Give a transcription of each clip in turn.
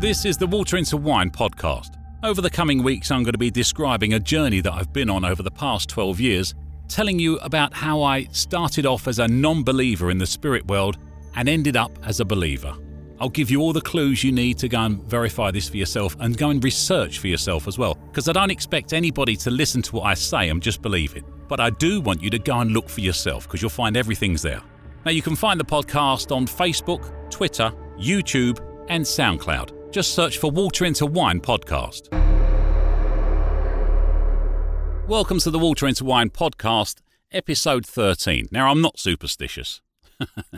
This is the Water into Wine podcast. Over the coming weeks, I'm going to be describing a journey that I've been on over the past 12 years, telling you about how I started off as a non believer in the spirit world and ended up as a believer. I'll give you all the clues you need to go and verify this for yourself and go and research for yourself as well, because I don't expect anybody to listen to what I say and just believe it. But I do want you to go and look for yourself because you'll find everything's there. Now, you can find the podcast on Facebook, Twitter, YouTube, and SoundCloud. Just search for Water into Wine podcast. Welcome to the Water into Wine podcast, episode 13. Now, I'm not superstitious,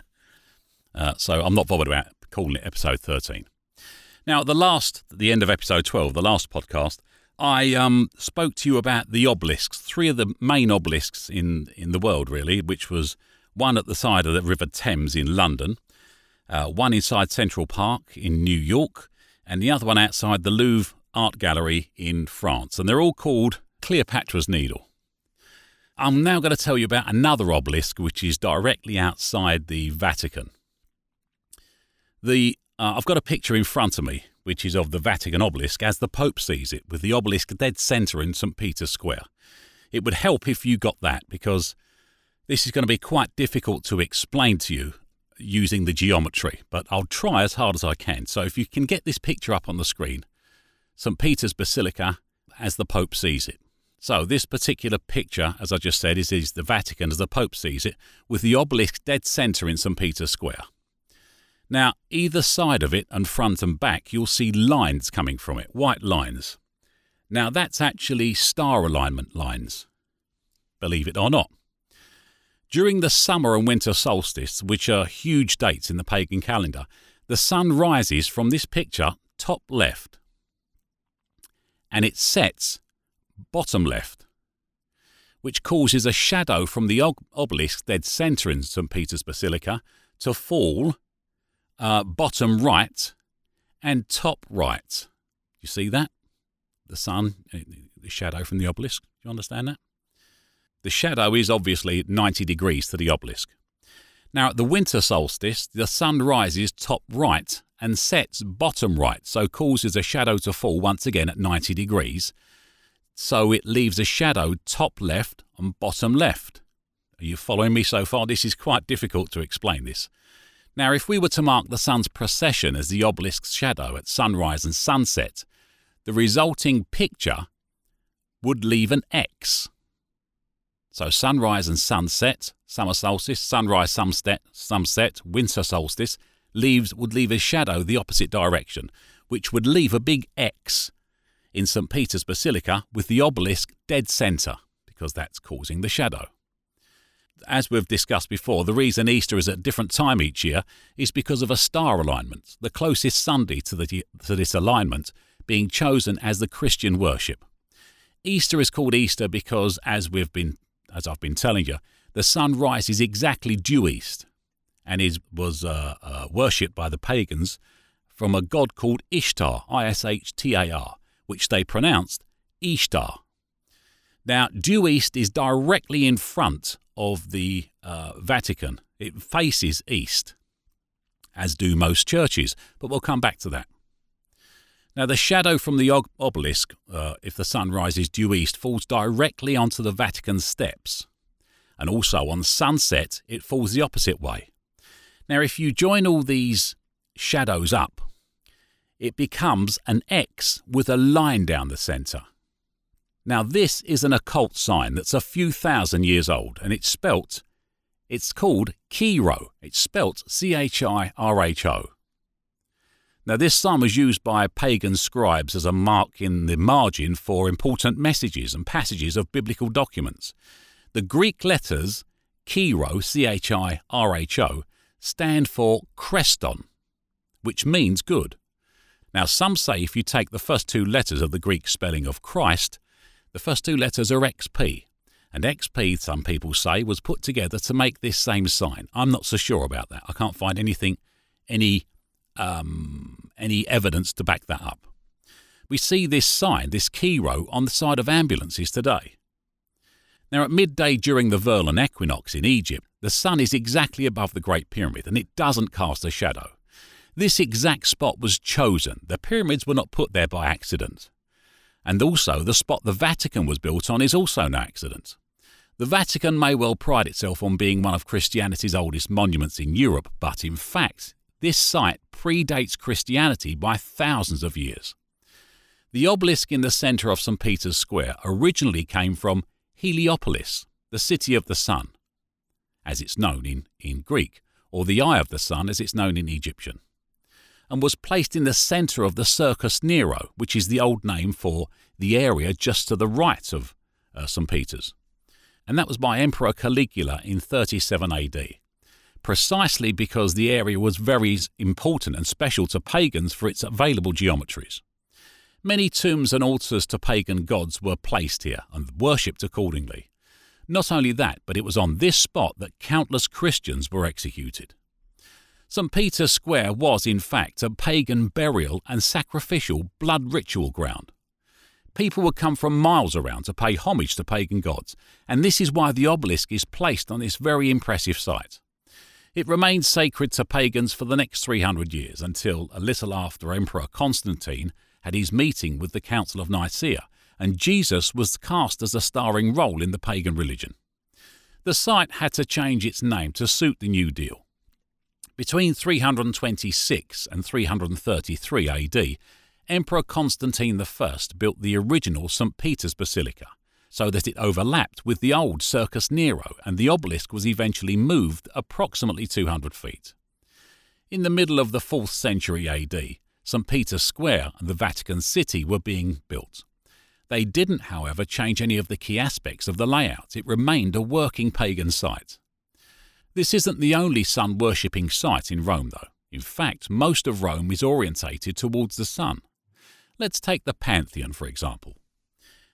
uh, so I'm not bothered about calling it episode 13. Now, the last, the end of episode 12, the last podcast, I um, spoke to you about the obelisks, three of the main obelisks in, in the world, really, which was one at the side of the River Thames in London, uh, one inside Central Park in New York, and the other one outside the Louvre Art Gallery in France. And they're all called Cleopatra's Needle. I'm now going to tell you about another obelisk which is directly outside the Vatican. The uh, I've got a picture in front of me which is of the Vatican obelisk as the Pope sees it, with the obelisk dead centre in St Peter's Square. It would help if you got that because this is going to be quite difficult to explain to you using the geometry, but I'll try as hard as I can. So if you can get this picture up on the screen, St. Peter's Basilica as the Pope sees it. So this particular picture, as I just said, is, is the Vatican as the Pope sees it, with the obelisk dead centre in St. Peter's Square. Now, either side of it and front and back, you'll see lines coming from it, white lines. Now, that's actually star alignment lines, believe it or not. During the summer and winter solstice, which are huge dates in the pagan calendar, the sun rises from this picture top left and it sets bottom left, which causes a shadow from the obelisk dead centre in St. Peter's Basilica to fall uh, bottom right and top right. You see that? The sun, uh, the shadow from the obelisk. Do you understand that? The shadow is obviously 90 degrees to the obelisk. Now, at the winter solstice, the sun rises top right and sets bottom right, so causes a shadow to fall once again at 90 degrees. So it leaves a shadow top left and bottom left. Are you following me so far? This is quite difficult to explain this. Now, if we were to mark the sun's precession as the obelisk's shadow at sunrise and sunset, the resulting picture would leave an X. So sunrise and sunset, summer solstice, sunrise, sunset, sunset, winter solstice, leaves would leave a shadow the opposite direction, which would leave a big X in St. Peter's Basilica with the obelisk dead centre, because that's causing the shadow. As we've discussed before, the reason Easter is at a different time each year is because of a star alignment, the closest Sunday to, the, to this alignment being chosen as the Christian worship. Easter is called Easter because, as we've been as I've been telling you, the sun rises exactly due east and is, was uh, uh, worshipped by the pagans from a god called Ishtar, I S H T A R, which they pronounced Ishtar. Now, due east is directly in front of the uh, Vatican. It faces east, as do most churches, but we'll come back to that. Now, the shadow from the obelisk, uh, if the sun rises due east, falls directly onto the Vatican steps. And also on sunset, it falls the opposite way. Now, if you join all these shadows up, it becomes an X with a line down the centre. Now, this is an occult sign that's a few thousand years old, and it's spelt, it's called Chi Rho. It's spelt C H I R H O. Now, this sign was used by pagan scribes as a mark in the margin for important messages and passages of biblical documents. The Greek letters Chi Rho, C H I R H O, stand for Chreston, which means good. Now, some say if you take the first two letters of the Greek spelling of Christ, the first two letters are XP. And XP, some people say, was put together to make this same sign. I'm not so sure about that. I can't find anything, any um, any evidence to back that up. We see this sign, this Chi Rho, on the side of ambulances today. Now, at midday during the vernal equinox in Egypt, the sun is exactly above the Great Pyramid and it doesn't cast a shadow. This exact spot was chosen. The pyramids were not put there by accident. And also, the spot the Vatican was built on is also no accident. The Vatican may well pride itself on being one of Christianity's oldest monuments in Europe, but in fact, this site predates Christianity by thousands of years. The obelisk in the centre of St. Peter's Square originally came from Heliopolis, the city of the sun, as it's known in, in Greek, or the eye of the sun as it's known in Egyptian, and was placed in the centre of the Circus Nero, which is the old name for the area just to the right of uh, St. Peter's. And that was by Emperor Caligula in 37 AD precisely because the area was very important and special to pagans for its available geometries. Many tombs and altars to pagan gods were placed here and worshipped accordingly. Not only that, but it was on this spot that countless Christians were executed. St. Peter's Square was, in fact, a pagan burial and sacrificial blood ritual ground. People would come from miles around to pay homage to pagan gods, and this is why the obelisk is placed on this very impressive site. It remained sacred to pagans for the next 300 years until a little after Emperor Constantine had his meeting with the Council of Nicaea, and Jesus was cast as a starring role in the pagan religion. The site had to change its name to suit the New Deal. Between 326 and 333 AD, Emperor Constantine I built the original St. Peter's Basilica, so that it overlapped with the old Circus Nero, and the obelisk was eventually moved approximately 200 feet. In the middle of the 4th century AD, St. Peter's Square and the Vatican City were being built. They didn't, however, change any of the key aspects of the layout. It remained a working pagan site. This isn't the only sun worshipping site in Rome, though. In fact, most of Rome is orientated towards the sun. Let's take the Pantheon, for example.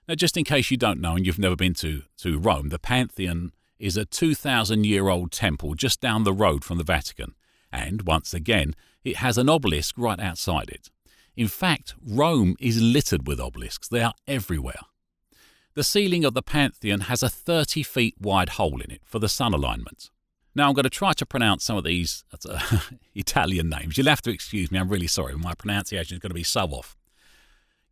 Now, just in case you don't know and you've never been to, to Rome, the Pantheon is a 2,000 year old temple just down the road from the Vatican. And once again, it has an obelisk right outside it. In fact, Rome is littered with obelisks, they are everywhere. The ceiling of the Pantheon has a 30 feet wide hole in it for the sun alignment. Now, I'm going to try to pronounce some of these uh, Italian names. You'll have to excuse me, I'm really sorry. My pronunciation is going to be so off.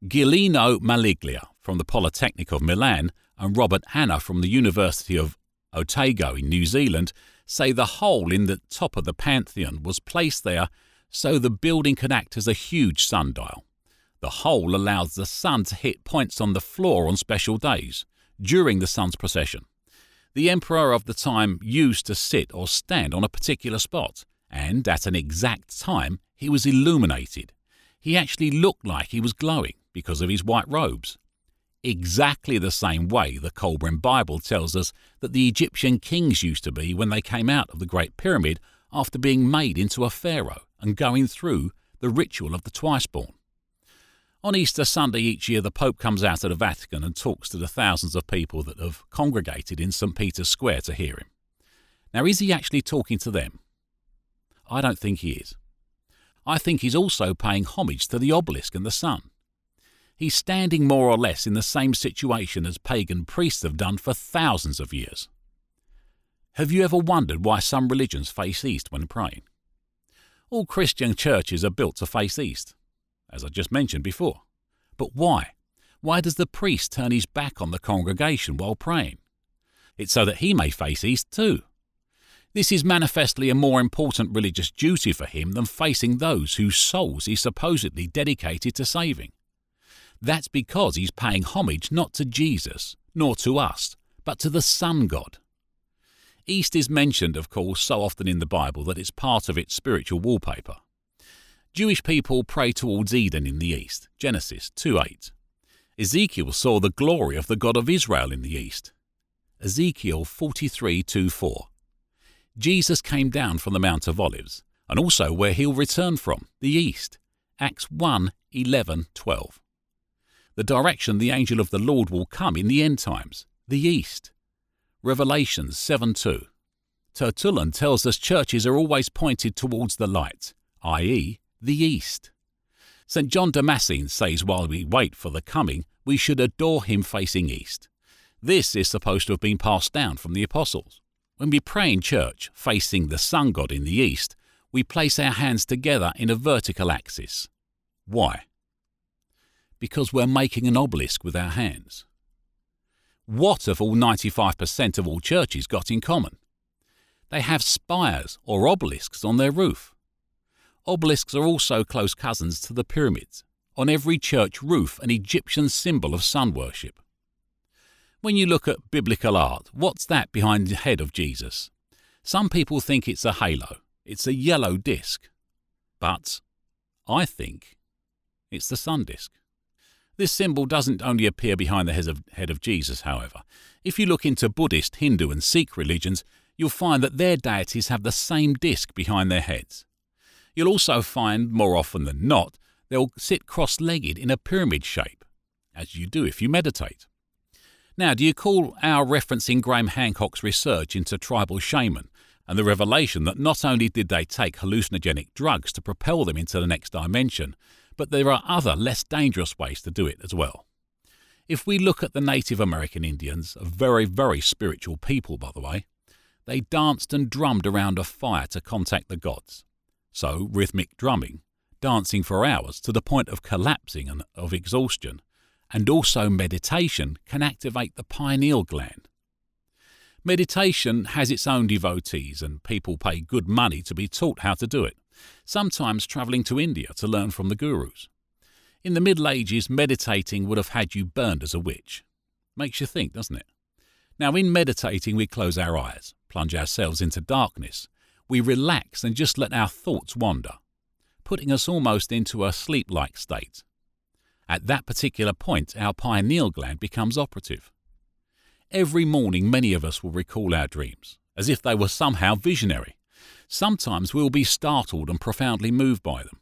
Giuliano Maliglia from the Polytechnic of Milan and Robert Hannah from the University of Otago in New Zealand say the hole in the top of the Pantheon was placed there so the building could act as a huge sundial. The hole allows the sun to hit points on the floor on special days, during the sun's procession. The emperor of the time used to sit or stand on a particular spot, and at an exact time he was illuminated. He actually looked like he was glowing because of his white robes. Exactly the same way the Kolbrin Bible tells us that the Egyptian kings used to be when they came out of the Great Pyramid after being made into a pharaoh and going through the ritual of the twice born. On Easter Sunday each year, the Pope comes out of the Vatican and talks to the thousands of people that have congregated in St. Peter's Square to hear him. Now, is he actually talking to them? I don't think he is. I think he's also paying homage to the obelisk and the sun. He's standing more or less in the same situation as pagan priests have done for thousands of years. Have you ever wondered why some religions face east when praying? All Christian churches are built to face east, as I just mentioned before. But why? Why does the priest turn his back on the congregation while praying? It's so that he may face east too. This is manifestly a more important religious duty for him than facing those whose souls he supposedly dedicated to saving. That's because he's paying homage not to Jesus, nor to us, but to the sun god. East is mentioned, of course, so often in the Bible that it's part of its spiritual wallpaper. Jewish people pray towards Eden in the east, Genesis 2:8. Ezekiel saw the glory of the God of Israel in the east, Ezekiel 43:2-4. Jesus came down from the Mount of Olives, and also where he'll return from, the east, Acts 1:11-12. The direction the angel of the Lord will come in the end times, the east, Revelation 7 2. Tertullian tells us churches are always pointed towards the light, i.e., the east. St. John Damascene says while we wait for the coming, we should adore him facing east. This is supposed to have been passed down from the apostles. When we pray in church, facing the sun god in the east, we place our hands together in a vertical axis. Why? Because we're making an obelisk with our hands. What have all 95% of all churches got in common? They have spires or obelisks on their roof. Obelisks are also close cousins to the pyramids. On every church roof, an Egyptian symbol of sun worship. When you look at biblical art, what's that behind the head of Jesus? Some people think it's a halo. It's a yellow disc. But I think it's the sun disk. This symbol doesn't only appear behind the head of, Jesus, however. If you look into Buddhist, Hindu, and Sikh religions, you'll find that their deities have the same disc behind their heads. You'll also find, more often than not, they'll sit cross legged in a pyramid shape, as you do if you meditate. Now, do you call our referencing Graham Hancock's research into tribal shaman and the revelation that not only did they take hallucinogenic drugs to propel them into the next dimension, but there are other less dangerous ways to do it as well. If we look at the Native American Indians, a very, very spiritual people, by the way, they danced and drummed around a fire to contact the gods. So, rhythmic drumming, dancing for hours to the point of collapsing and of exhaustion, and also meditation can activate the pineal gland, Meditation has its own devotees, and people pay good money to be taught how to do it, sometimes travelling to India to learn from the gurus. In the Middle Ages, meditating would have had you burned as a witch. Makes you think, doesn't it? Now, in meditating, we close our eyes, plunge ourselves into darkness. We relax and just let our thoughts wander, putting us almost into a sleep like state. At that particular point, our pineal gland becomes operative. Every morning, many of us will recall our dreams, as if they were somehow visionary. Sometimes we will be startled and profoundly moved by them.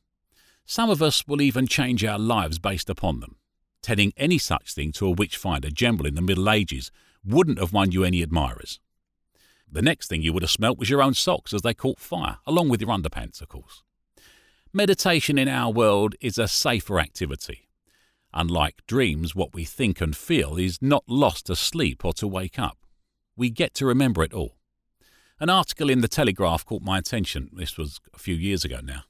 Some of us will even change our lives based upon them. Telling any such thing to a witch-finder general in the Middle Ages wouldn't have won you any admirers. The next thing you would have smelt was your own socks as they caught fire, along with your underpants, of course. Meditation in our world is a safer activity, Unlike dreams, what we think and feel is not lost to sleep or to wake up. We get to remember it all. An article in the Telegraph caught my attention. This was a few years ago now.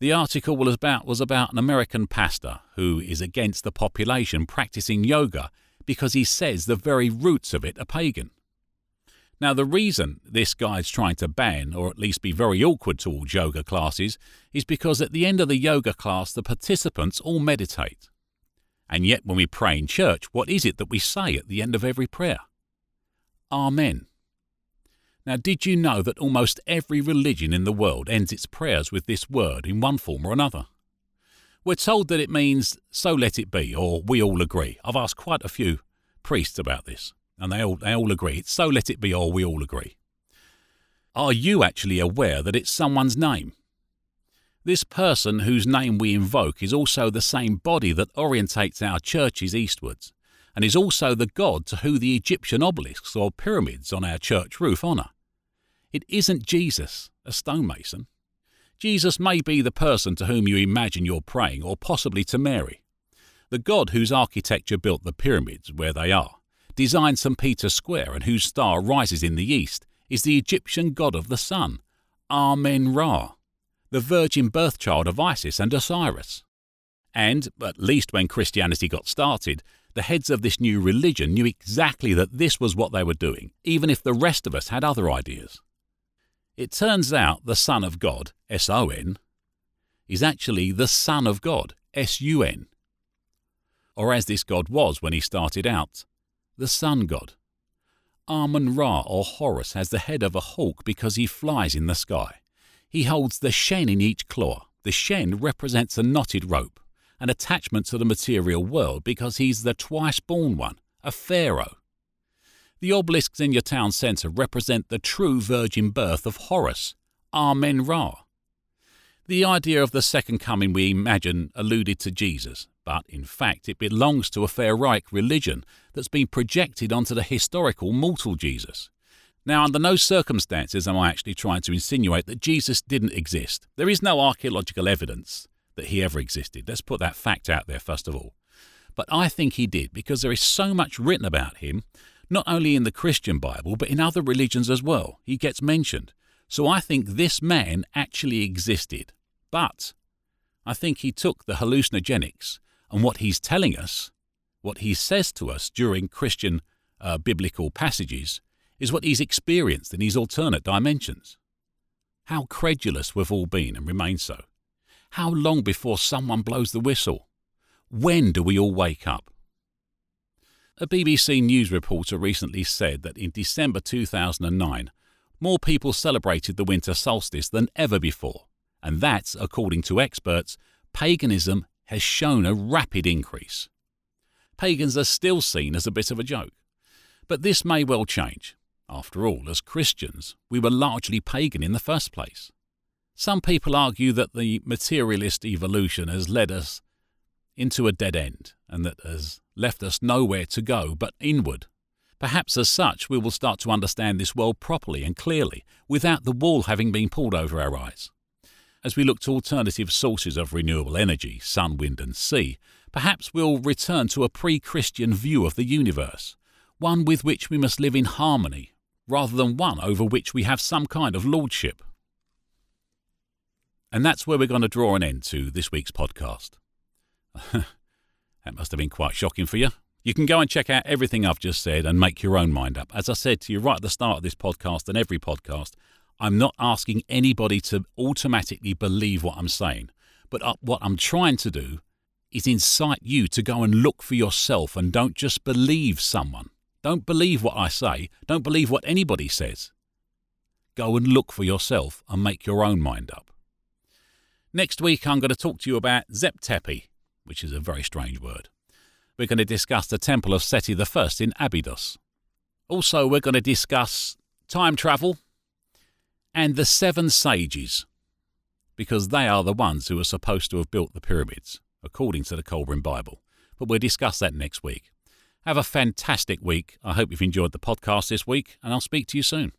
The article was about, was about an American pastor who is against the population practicing yoga because he says the very roots of it are pagan. Now, the reason this guy's trying to ban, or at least be very awkward towards yoga classes, is because at the end of the yoga class, the participants all meditate. And yet, when we pray in church, what is it that we say at the end of every prayer? Amen. Now, did you know that almost every religion in the world ends its prayers with this word in one form or another? We're told that it means, so let it be, or we all agree. I've asked quite a few priests about this, and they all, they all agree. It's so let it be, or we all agree. Are you actually aware that it's someone's name? This person whose name we invoke is also the same body that orientates our churches eastwards, and is also the god to who the Egyptian obelisks or pyramids on our church roof honour. It isn't Jesus, a stonemason. Jesus may be the person to whom you imagine you're praying, or possibly to Mary. The god whose architecture built the pyramids where they are, designed St. Peter's Square, and whose star rises in the east, is the Egyptian god of the sun, Amen Ra the virgin birth child of Isis and Osiris. And, at least when Christianity got started, the heads of this new religion knew exactly that this was what they were doing, even if the rest of us had other ideas. It turns out the Son of God, S O N, is actually the Son of God, S U N. Or as this god was when he started out, the Sun God. Amun Ra or Horus has the head of a hawk because he flies in the sky. He holds the shen in each claw. The shen represents a knotted rope, an attachment to the material world because he's the twice born one, a pharaoh. The obelisks in your town centre represent the true virgin birth of Horus, Amen Ra. The idea of the second coming we imagine alluded to Jesus, but in fact it belongs to a pharaohic religion that's been projected onto the historical mortal Jesus. Now, under no circumstances am I actually trying to insinuate that Jesus didn't exist. There is no archaeological evidence that he ever existed. Let's put that fact out there first of all. But I think he did because there is so much written about him, not only in the Christian Bible, but in other religions as well. He gets mentioned. So I think this man actually existed. But I think he took the hallucinogenics and what he's telling us, what he says to us during Christian uh, biblical passages, is what he's experienced in these alternate dimensions. How credulous we've all been and remain so. How long before someone blows the whistle? When do we all wake up? A BBC News reporter recently said that in December 2009, more people celebrated the winter solstice than ever before, and that, according to experts, paganism has shown a rapid increase. Pagans are still seen as a bit of a joke, but this may well change. After all, as Christians, we were largely pagan in the first place. Some people argue that the materialist evolution has led us into a dead end and that has left us nowhere to go but inward. Perhaps as such, we will start to understand this world properly and clearly without the wall having been pulled over our eyes. As we look to alternative sources of renewable energy, sun, wind, and sea, perhaps we'll return to a pre Christian view of the universe, one with which we must live in harmony rather than one over which we have some kind of lordship. And that's where we're going to draw an end to this week's podcast. that must have been quite shocking for you. You can go and check out everything I've just said and make your own mind up. As I said to you right at the start of this podcast and every podcast, I'm not asking anybody to automatically believe what I'm saying, but what I'm trying to do is incite you to go and look for yourself and don't just believe someone. Don't believe what I say. Don't believe what anybody says. Go and look for yourself and make your own mind up. Next week, I'm going to talk to you about Zep Tepi, which is a very strange word. We're going to discuss the Temple of Seti I in Abydos. Also, we're going to discuss time travel and the seven sages, because they are the ones who are supposed to have built the pyramids, according to the Kolbrin Bible. But we'll discuss that next week. Have a fantastic week. I hope you've enjoyed the podcast this week, and I'll speak to you soon.